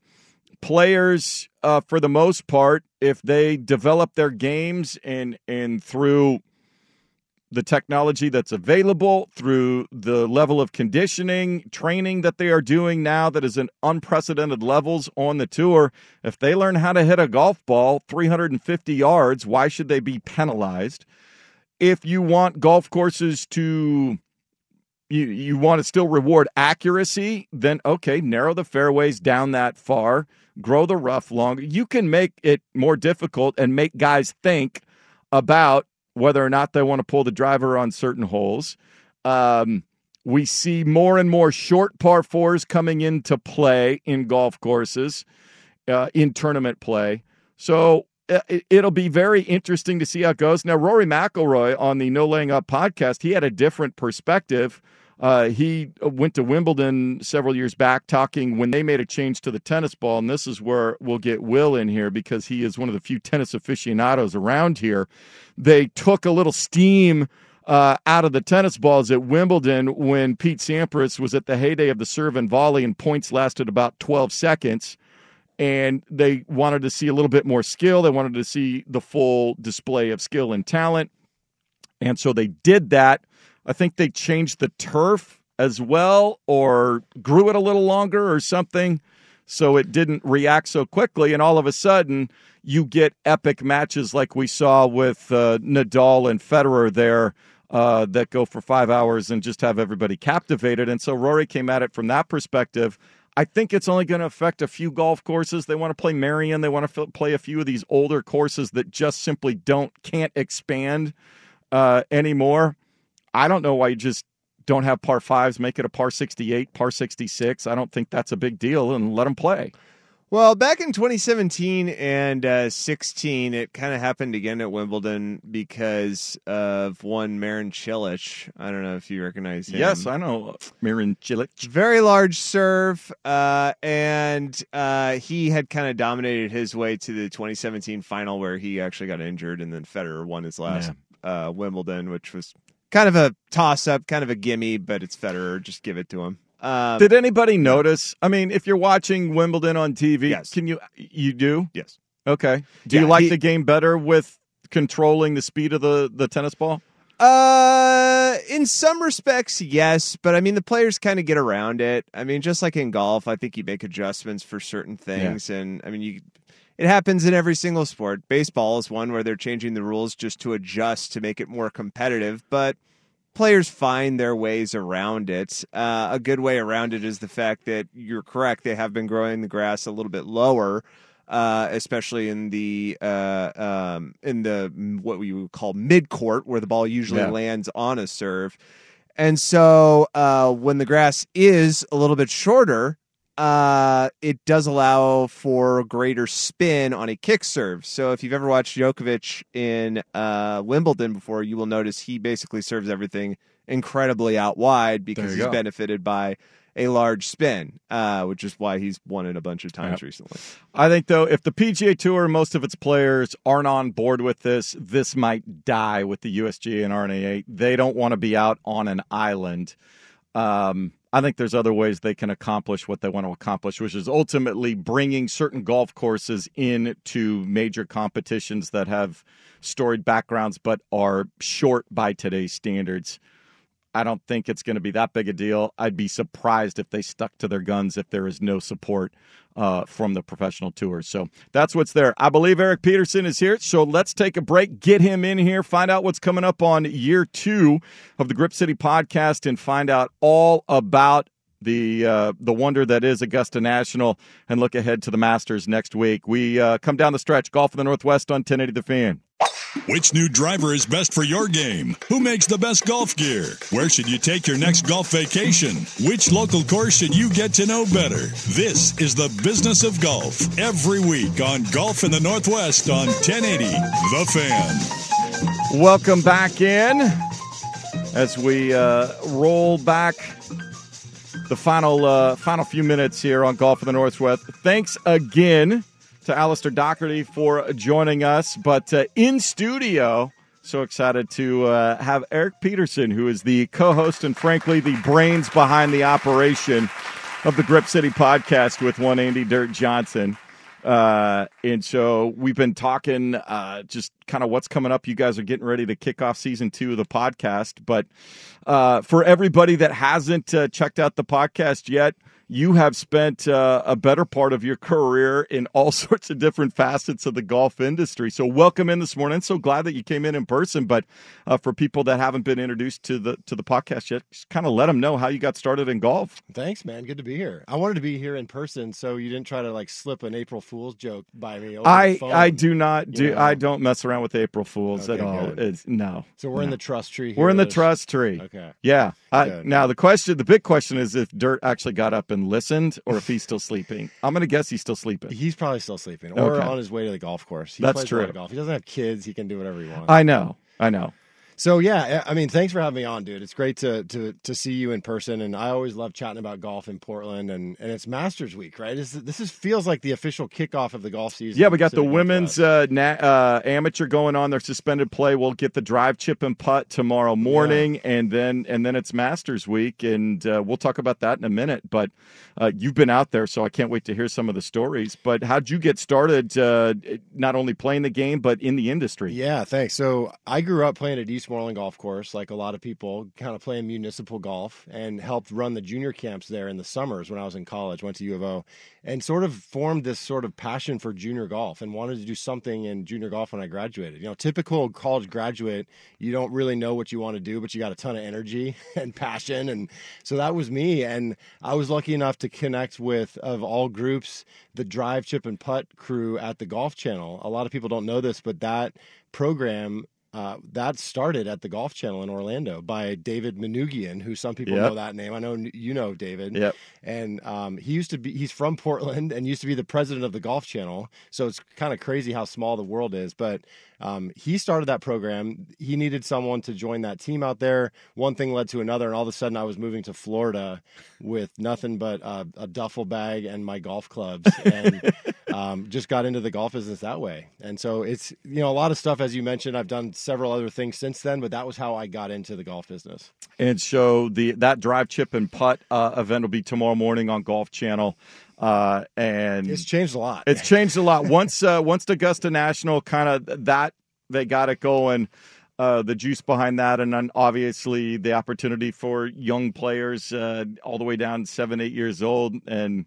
players, uh, for the most part, if they develop their games and and through the technology that's available, through the level of conditioning, training that they are doing now that is in unprecedented levels on the tour, if they learn how to hit a golf ball 350 yards, why should they be penalized? If you want golf courses to you you want to still reward accuracy, then okay, narrow the fairways down that far, grow the rough longer. You can make it more difficult and make guys think about whether or not they want to pull the driver on certain holes. Um, we see more and more short par fours coming into play in golf courses, uh, in tournament play. So uh, it'll be very interesting to see how it goes. Now, Rory McIlroy on the No Laying Up podcast, he had a different perspective. Uh, he went to Wimbledon several years back talking when they made a change to the tennis ball. And this is where we'll get Will in here because he is one of the few tennis aficionados around here. They took a little steam uh, out of the tennis balls at Wimbledon when Pete Sampras was at the heyday of the serve and volley, and points lasted about 12 seconds. And they wanted to see a little bit more skill. They wanted to see the full display of skill and talent. And so they did that. I think they changed the turf as well or grew it a little longer or something so it didn't react so quickly. And all of a sudden, you get epic matches like we saw with uh, Nadal and Federer there uh, that go for five hours and just have everybody captivated. And so Rory came at it from that perspective. I think it's only going to affect a few golf courses. They want to play Merion. They want to f- play a few of these older courses that just simply don't can't expand uh, anymore. I don't know why you just don't have par fives, make it a par 68, par 66. I don't think that's a big deal and let them play. Well, back in 2017 and uh, 16, it kind of happened again at Wimbledon because of one Marin Cilic. I don't know if you recognize him. Yes, I know Marin Cilic. Very large serve, uh, and uh, he had kind of dominated his way to the 2017 final where he actually got injured, and then Federer won his last uh, Wimbledon, which was kind of a toss up, kind of a gimme, but it's Federer. Just give it to him. Um, Did anybody notice? I mean, if you're watching Wimbledon on TV, Yes. can you you do? Yes. Okay. Do Yeah, you like he- the game better with controlling the speed of the the tennis ball? Uh, in some respects, yes, but I mean the players kind of get around it. I mean, just like in golf, I think you make adjustments for certain things, and I mean you. It happens in every single sport. Baseball is one where they're changing the rules just to adjust to make it more competitive, but players find their ways around it. Uh, a good way around it is the fact that you're correct; they have been growing the grass a little bit lower, uh, especially in the uh, um, in the what we would call mid court, where the ball usually Yeah. lands on a serve. And so, uh, when the grass is a little bit shorter, uh, it does allow for greater spin on a kick serve. So if you've ever watched Djokovic in uh, Wimbledon before, you will notice he basically serves everything incredibly out wide because he's go. benefited by a large spin, uh, which is why he's won it a bunch of times recently. I think though, if the PGA Tour, most of its players aren't on board with this, this might die with the USGA and R&A. They don't want to be out on an island. Um, I think there's other ways they can accomplish what they want to accomplish, which is ultimately bringing certain golf courses into major competitions that have storied backgrounds but are short by today's standards. I don't think it's going to be that big a deal. I'd be surprised if they stuck to their guns if there is no support uh, from the professional tours. So that's what's there. I believe Erik Peterson is here. So let's take a break, get him in here, find out what's coming up on year two of the Grip City podcast, and find out all about the uh, the wonder that is Augusta National, and look ahead to the Masters next week. We uh, come down the stretch, golf in the Northwest on 1080 The Fan. Which new driver is best for your game? Who makes the best golf gear? Where should you take your next golf vacation? Which local course should you get to know better? This is the business of golf every week on Golf in the Northwest on 1080 The Fan. Welcome back in as we uh, roll back the final uh, final few minutes here on Golf in the Northwest. Thanks again to Alistair Docherty for joining us, but uh, in studio. So excited to uh, have Erik Peterson, who is the co-host and frankly the brains behind the operation of the Grip City podcast with one Andy Dirt Johnson. Uh, and so we've been talking uh, just kind of what's coming up. You guys are getting ready to kick off season two of the podcast. But uh, for everybody that hasn't uh, checked out the podcast yet, you have spent uh, a better part of your career in all <laughs> sorts of different facets of the golf industry. So, welcome in this morning. So glad that you came in in person. But uh, for people that haven't been introduced to the to the podcast yet, just kind of let them know how you got started in golf. Thanks, man. Good to be here. I wanted to be here in person, so you didn't try to like slip an April Fool's joke by me. I I do not do know? I don't mess around with April Fools okay, at all. Good. It's no. So we're no. in the trust tree. we're in the trust tree. Okay. Yeah. I, now the question, the big question is if Dirt actually got up and listened, or if he's still sleeping. <laughs> I'm going to guess he's still sleeping. He's probably still sleeping, or Okay. on his way to the golf course. He That's plays a lot true. of golf. He doesn't have kids. He can do whatever he wants. I know. I know. So yeah, I mean, thanks for having me on, dude. It's great to to to see you in person, and I always love chatting about golf in Portland, and and it's Masters Week, right? This is, this is feels like the official kickoff of the golf season. Yeah, we got the women's uh, na- uh, amateur going on. Their suspended play. We'll get the drive, chip, and putt tomorrow morning, and then and then it's Masters Week, and uh, we'll talk about that in a minute. But uh, you've been out there, so I can't wait to hear some of the stories. But how'd you get started? Uh, not only playing the game, but in the industry. Yeah, thanks. So I grew up playing at Eastmoreland Golf Course, like a lot of people, kind of playing municipal golf, and helped run the junior camps there in the summers when I was in college. Went to U of O, and sort of formed this sort of passion for junior golf, and wanted to do something in junior golf when I graduated. You know, typical college graduate, you don't really know what you want to do, but you got a ton of energy <laughs> and passion, and so that was me. And I was lucky enough to connect with, of all groups, the drive, chip, and putt crew at the Golf Channel. A lot of people don't know this, but that program uh, that started at the Golf Channel in Orlando by David Manougian, who some people Yep. know that name. I know you know David. Yep. And um, he used to be, he's from Portland and used to be the president of the Golf Channel. So it's kind of crazy how small the world is. But um, he started that program. He needed someone to join that team out there. One thing led to another. And all of a sudden, I was moving to Florida with nothing but uh, a duffel bag and my golf clubs. And <laughs> um, just got into the golf business that way. And so it's, you know, a lot of stuff, as you mentioned, I've done several other things since then, but that was how I got into the golf business. And so the that drive, chip, and putt uh, event will be tomorrow morning on Golf Channel. Uh, and It's changed a lot. It's changed a lot. <laughs> Once uh, once Augusta National kind of that they got it going, uh, the juice behind that, and then obviously the opportunity for young players uh, all the way down seven, eight years old, and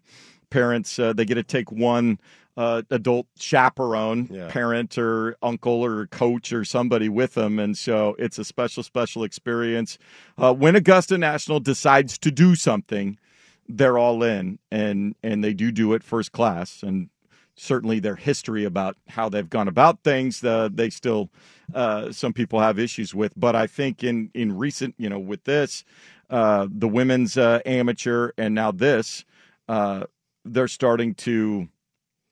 parents uh, they get to take one. Uh, adult chaperone, Yeah. parent or uncle or coach or somebody with them, and so it's a special, special experience. Uh, when Augusta National decides to do something, they're all in and and they do do it first class. And certainly their history about how they've gone about things uh, they still uh, some people have issues with. But i think in in recent you know with this uh, the women's uh, amateur and now this uh, they're starting to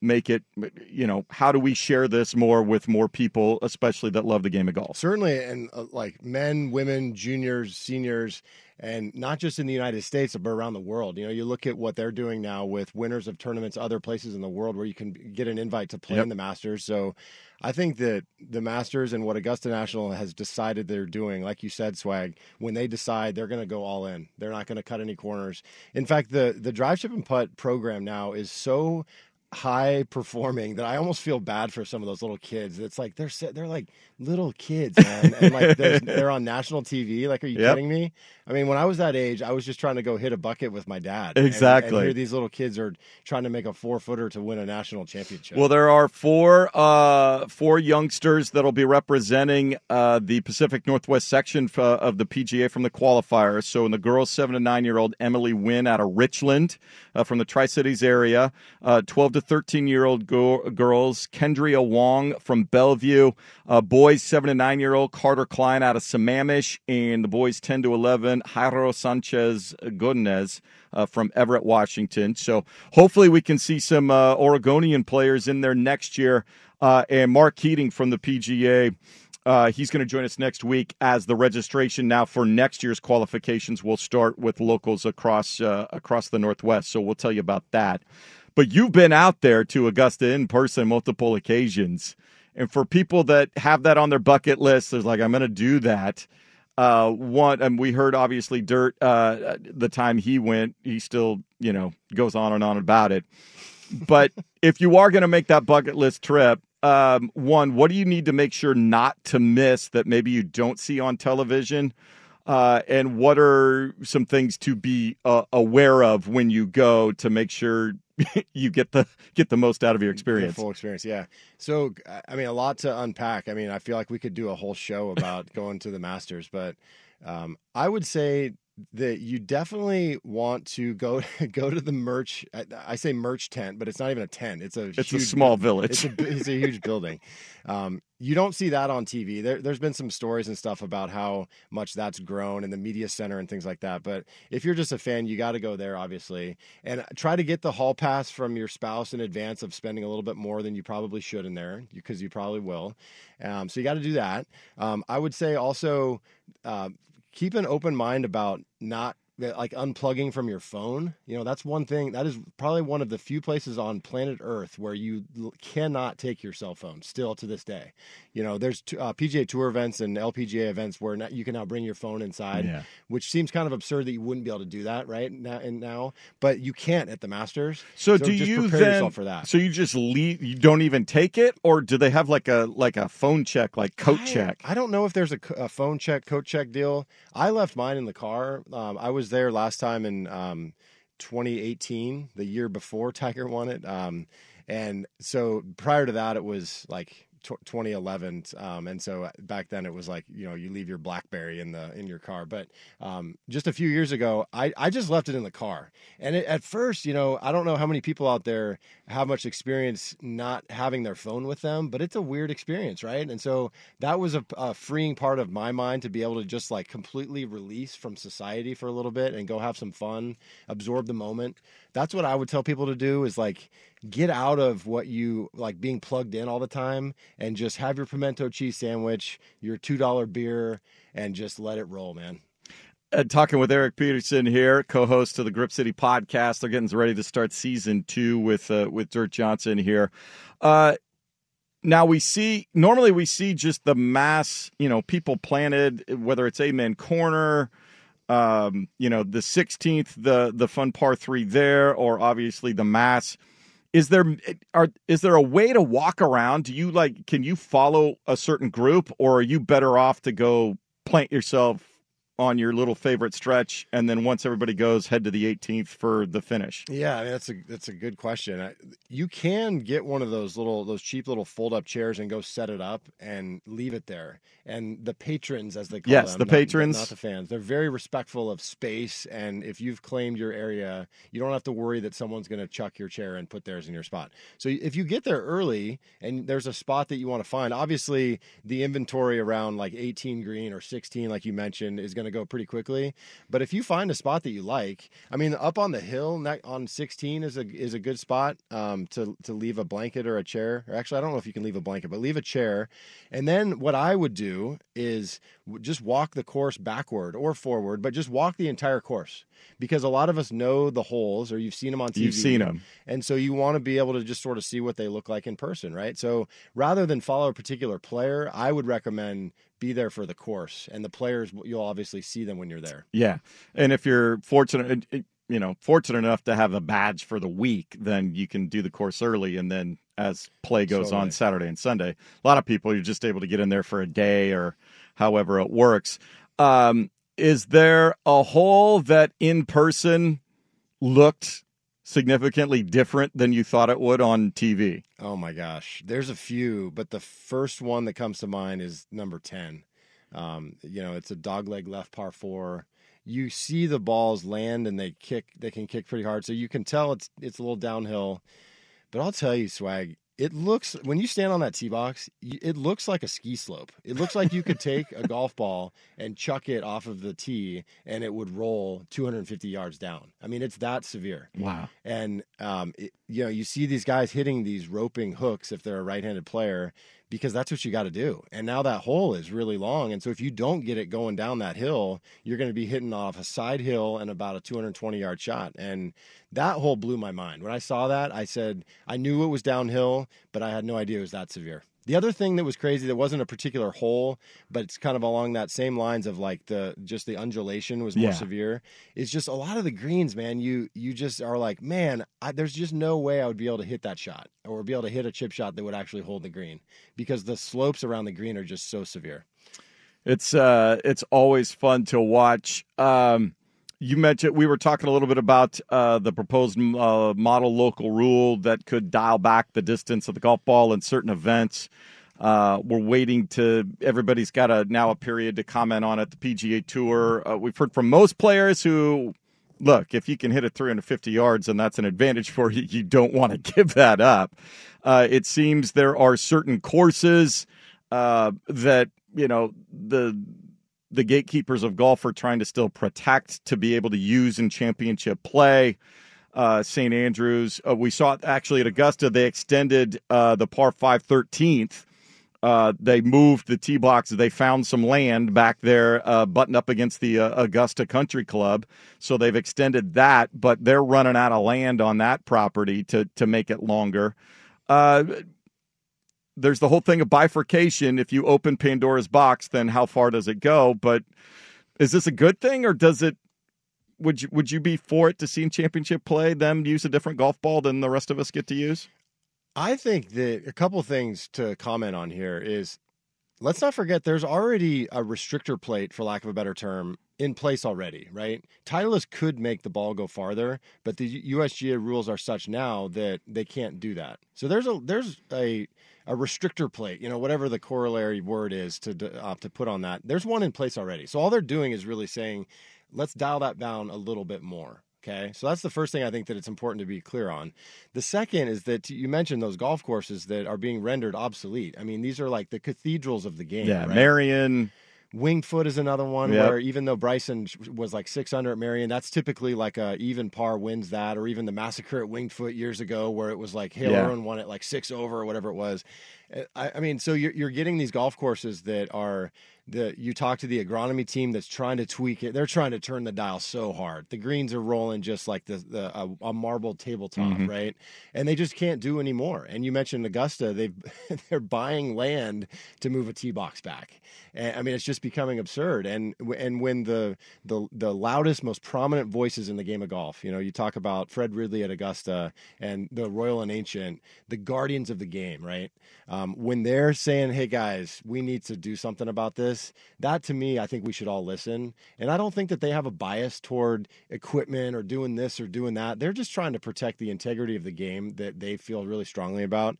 make it you know how do we share this more with more people especially that love the game of golf Certainly, and uh, like men, women, juniors, seniors, and not just in the United States, but around the world. You know, you look at what they're doing now with winners of tournaments, other places in the world where you can get an invite to play Yep. in the Masters. So I think that the Masters and what Augusta National has decided they're doing, like you said, Swag, when they decide they're going to go all in, they're not going to cut any corners. In fact, the the drive, chip, and putt program now is so high performing that I almost feel bad for some of those little kids. It's like they're they're like little kids, man, and like <laughs> they're, on national TV. Like, are you Yep. kidding me? I mean, when I was that age, I was just trying to go hit a bucket with my dad. Exactly. And, here these little kids are trying to make a four footer to win a national championship. Well, there are four uh, four youngsters that'll be representing uh, the Pacific Northwest section f- of the PGA from the qualifiers. So, in the girls, seven to nine year old Emily Wynn out of Richland uh, from the Tri Cities area, uh, twelve to thirteen year old go- girls Kendria Wong from Bellevue, uh, boys seven to nine year old Carter Klein out of Sammamish, and the boys ten to eleven Jairo Sanchez Godinez uh, from Everett, Washington. So hopefully we can see some uh, Oregonian players in there next year. Uh, and Mark Keating from the PGA. Uh, he's going to join us next week as the registration now for next year's qualifications will start with locals across uh, across the Northwest. So we'll tell you about that. But you've been out there to Augusta in person multiple occasions, and for people that have that on their bucket list, there's like I'm going to do that. Uh, one, and we heard obviously Dirt. Uh, the time he went, he still you know goes on and on about it. but <laughs> if you are going to make that bucket list trip, um, one, what do you need to make sure not to miss that maybe you don't see on television? Uh, and what are some things to be uh, aware of when you go to make sure <laughs> you get the get the most out of your experience? Full experience, yeah. So, I mean, a lot to unpack. I mean, I feel like we could do a whole show about going to the Masters, but um, I would say that you definitely want to go <laughs> go to the merch. I, I, say merch tent, but it's not even a tent. It's a it's a small village. It's a, it's a huge building. Um, you don't see that on TV. There, has been some stories and stuff about how much that's grown in the media center and things like that. But if you're just a fan, you got to go there, obviously, and try to get the hall pass from your spouse in advance of spending a little bit more than you probably should in there, because you probably will. Um, so you got to do that. Um, I would say also. Uh, keep an open mind about not like unplugging from your phone. You know, that's one thing. That is probably one of the few places on planet Earth where you cannot take your cell phone still to this day. You know, there's uh, PGA Tour events and LPGA events where you can now bring your phone inside, yeah. which seems kind of absurd that you wouldn't be able to do that right now. And now, but you can't at the Masters. So, so do you prepare then? for that. So you just leave. You don't even take it, or do they have like a like a phone check, like coat I, check? I don't know if there's a, a, phone check, coat check deal. I left mine in the car. Um, I was there last time in um, 2018, the year before Tiger won it. Um, and so prior to that, it was like 2011 um, and so uh, back then it was like you know you leave your blackberry in the in your car but um, just a few years ago I, I just left it in the car. And it, at first you know i don't know how many people out there have much experience not having their phone with them but it's a weird experience right? And so that was a, a freeing part of my mind to be able to just like completely release from society for a little bit and go have some fun absorb the moment that's what I would tell people to do is like get out of what you like being plugged in all the time and just have your pimento cheese sandwich, your $2 beer, and just let it roll, man. Uh, talking with Erik Peterson here, co-host of the Grip City podcast. They're getting ready to start season two with uh, with Dirt Johnson here. Uh, now we see normally we see just the mass, you know, people planted, whether it's Amen Corner, um, you know, the 16th, the the fun par three there, or obviously the mass. Is there are is there a way to walk around? Do you like can you follow a certain group, or are you better off to go plant yourself on your little favorite stretch, and then once everybody goes, head to the 18th for the finish? Yeah, I mean, that's a that's a good question. You can get one of those little those cheap little fold up chairs and go set it up and leave it there. And the patrons, as they call yes, them, the not, patrons, not the fans, they're very respectful of space. And if you've claimed your area, you don't have to worry that someone's going to chuck your chair and put theirs in your spot. So if you get there early and there's a spot that you want to find, obviously the inventory around like 18 green or 16, like you mentioned, is going to go pretty quickly. But if you find a spot that you like, I mean, up on the hill on 16 is a is a good spot um, to to leave a blanket or a chair. Or actually, I don't know if you can leave a blanket, but leave a chair. And then what I would do is just walk the course backward or forward, but just walk the entire course because a lot of us know the holes or you've seen them on TV. You've seen them. And so you want to be able to just sort of see what they look like in person, right? So rather than follow a particular player, I would recommend be there for the course and the players you'll obviously see them when you're there. Yeah. And if you're fortunate you know, fortunate enough to have a badge for the week, then you can do the course early and then as play goes on Saturday and Sunday. A lot of people you're just able to get in there for a day or however it works. Um, is there a hole that in person looked significantly different than you thought it would on TV? Oh my gosh, there's a few, but the first one that comes to mind is number ten. Um, you know, it's a dogleg left par four. You see the balls land and they kick. They can kick pretty hard, so you can tell it's it's a little downhill. But I'll tell you, swag. It looks when you stand on that tee box, it looks like a ski slope. It looks like you could take a golf ball and chuck it off of the tee, and it would roll 250 yards down. I mean, it's that severe. Wow. And um, it, you know, you see these guys hitting these roping hooks if they're a right-handed player, because that's what you got to do. And now that hole is really long. And so if you don't get it going down that hill, you're going to be hitting off a side hill and about a 220 yard shot. And that hole blew my mind. When I saw that, I said, I knew it was downhill, but I had no idea it was that severe. The other thing that was crazy that wasn't a particular hole, but it's kind of along that same lines of like the just the undulation was more Yeah. severe. Is just a lot of the greens, man. You you just are like, man, I, there's just no way I would be able to hit that shot or be able to hit a chip shot that would actually hold the green because the slopes around the green are just so severe. It's uh, it's always fun to watch. Um, you mentioned we were talking a little bit about uh, the proposed uh, model local rule that could dial back the distance of the golf ball in certain events. Uh, we're waiting to. Everybody's got a now a period to comment on it. The PGA Tour. Uh, we've heard from most players who look if you can hit it 350 yards and that's an advantage for you. You don't want to <laughs> give that up. Uh, it seems there are certain courses uh, that you know the the gatekeepers of golf are trying to still protect to be able to use in championship play. Uh, St. Andrews, uh, we saw it actually at Augusta. They extended uh, the par five 13th. Uh, they moved the tee box. They found some land back there, uh, buttoned up against the uh, Augusta Country Club. So they've extended that, but they're running out of land on that property to to make it longer. There's the whole thing of bifurcation. If you open Pandora's box, then how far does it go? But is this a good thing, or does it? Would you would you be for it to see in championship play them use a different golf ball than the rest of us get to use? I think that a couple things to comment on here is let's not forget there's already a restrictor plate, for lack of a better term, in place already, right? Titleist could make the ball go farther, but the USGA rules are such now that they can't do that. So there's a there's a a restrictor plate, you know, whatever the corollary word is to uh, to put on that. There's one in place already. So all they're doing is really saying, let's dial that down a little bit more. Okay. So that's the first thing I think that it's important to be clear on. The second is that you mentioned those golf courses that are being rendered obsolete. I mean, these are like the cathedrals of the game. Yeah, right? Merion. Winged Foot is another one Yep. where even though Bryson was like six under at Merion, that's typically like a even par wins that, or even the massacre at Winged Foot years ago where it was like Hale Yeah. Irwin won it like six over or whatever it was. Uh, I, I mean, so you're, you're getting these golf courses that are the you talk to the agronomy team that's trying to tweak it. They're trying to turn the dial so hard. The greens are rolling just like the, the a, a marble tabletop, Mhm. right? And they just can't do anymore. And you mentioned Augusta; they've <laughs> they're buying land to move a tee box back. And, I mean, it's just becoming absurd. And and when the the the loudest, most prominent voices in the game of golf, you know, you talk about Fred Ridley at Augusta and the Royal and Ancient, the guardians of the game, right? Um, when they're saying, "Hey guys, we need to do something about this," that to me, I think we should all listen. And I don't think that they have a bias toward equipment or doing this or doing that. They're just trying to protect the integrity of the game that they feel really strongly about.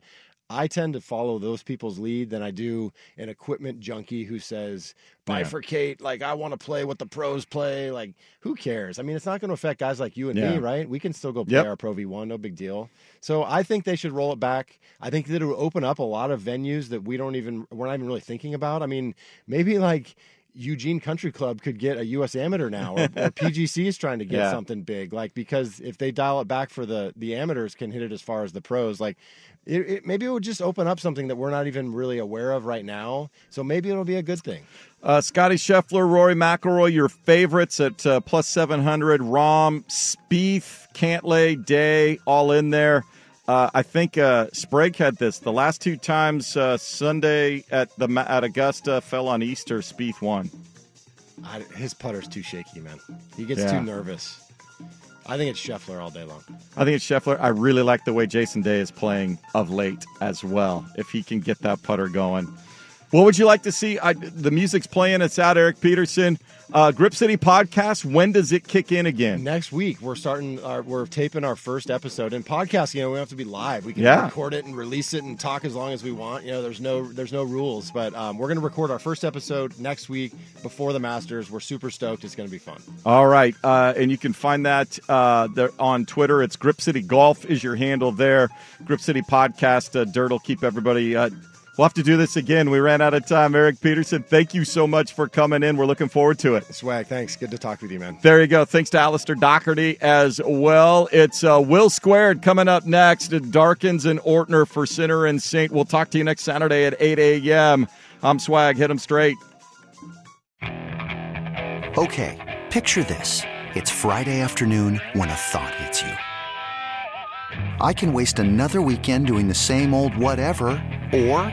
I tend to follow those people's lead than I do an equipment junkie who says Yeah. bifurcate. Like I want to play what the pros play. Like who cares? I mean, it's not going to affect guys like you and Yeah. me, right? We can still go play Yep. our Pro V1, no big deal. So I think they should roll it back. I think that it would open up a lot of venues that we don't even we're not even really thinking about. I mean, maybe like Eugene Country Club could get a U.S. Amateur now, or, or <laughs> PGC is trying to get Yeah. something big, like because if they dial it back for the the amateurs can hit it as far as the pros, like it, it, maybe it would just open up something that we're not even really aware of right now. So maybe it'll be a good thing. Uh, Scotty Scheffler, Rory McIlroy, your favorites at uh, plus 700. Rahm, Spieth, Cantlay, Day, all in there. Uh, I think uh, Sprague had this the last two times uh, Sunday at the at Augusta fell on Easter. Spieth won. I, his putter's too shaky, man. He gets Yeah. too nervous. I think it's Scheffler all day long. I think it's Scheffler. I really like the way Jason Day is playing of late as well. If he can get that putter going. What would you like to see? I, the music's playing. It's out. Erik Peterson, uh, Grip City podcast. When does it kick in again? Next week we're starting. Our, we're taping our first episode and podcast. You know, we don't have to be live. We can Yeah. record it and release it and talk as long as we want. You know, there's no there's no rules. But um, we're going to record our first episode next week before the Masters. We're super stoked. It's going to be fun. All right, uh, and you can find that uh, there on Twitter. It's Grip City Golf is your handle there. Grip City Podcast. Uh, Dirt will keep everybody. We'll have to do this again. We ran out of time. Erik Peterson, thank you so much for coming in. We're looking forward to it. Swag, thanks. Good to talk with you, man. There you go. Thanks to Alistair Docherty as well. It's uh, Will Squared coming up next. Darkens and Ortner for Sinner and Saint. We'll talk to you next Saturday at 8 a.m. I'm Swag. Hit 'em straight. Okay, picture this. It's Friday afternoon when a thought hits you. I can waste another weekend doing the same old whatever, or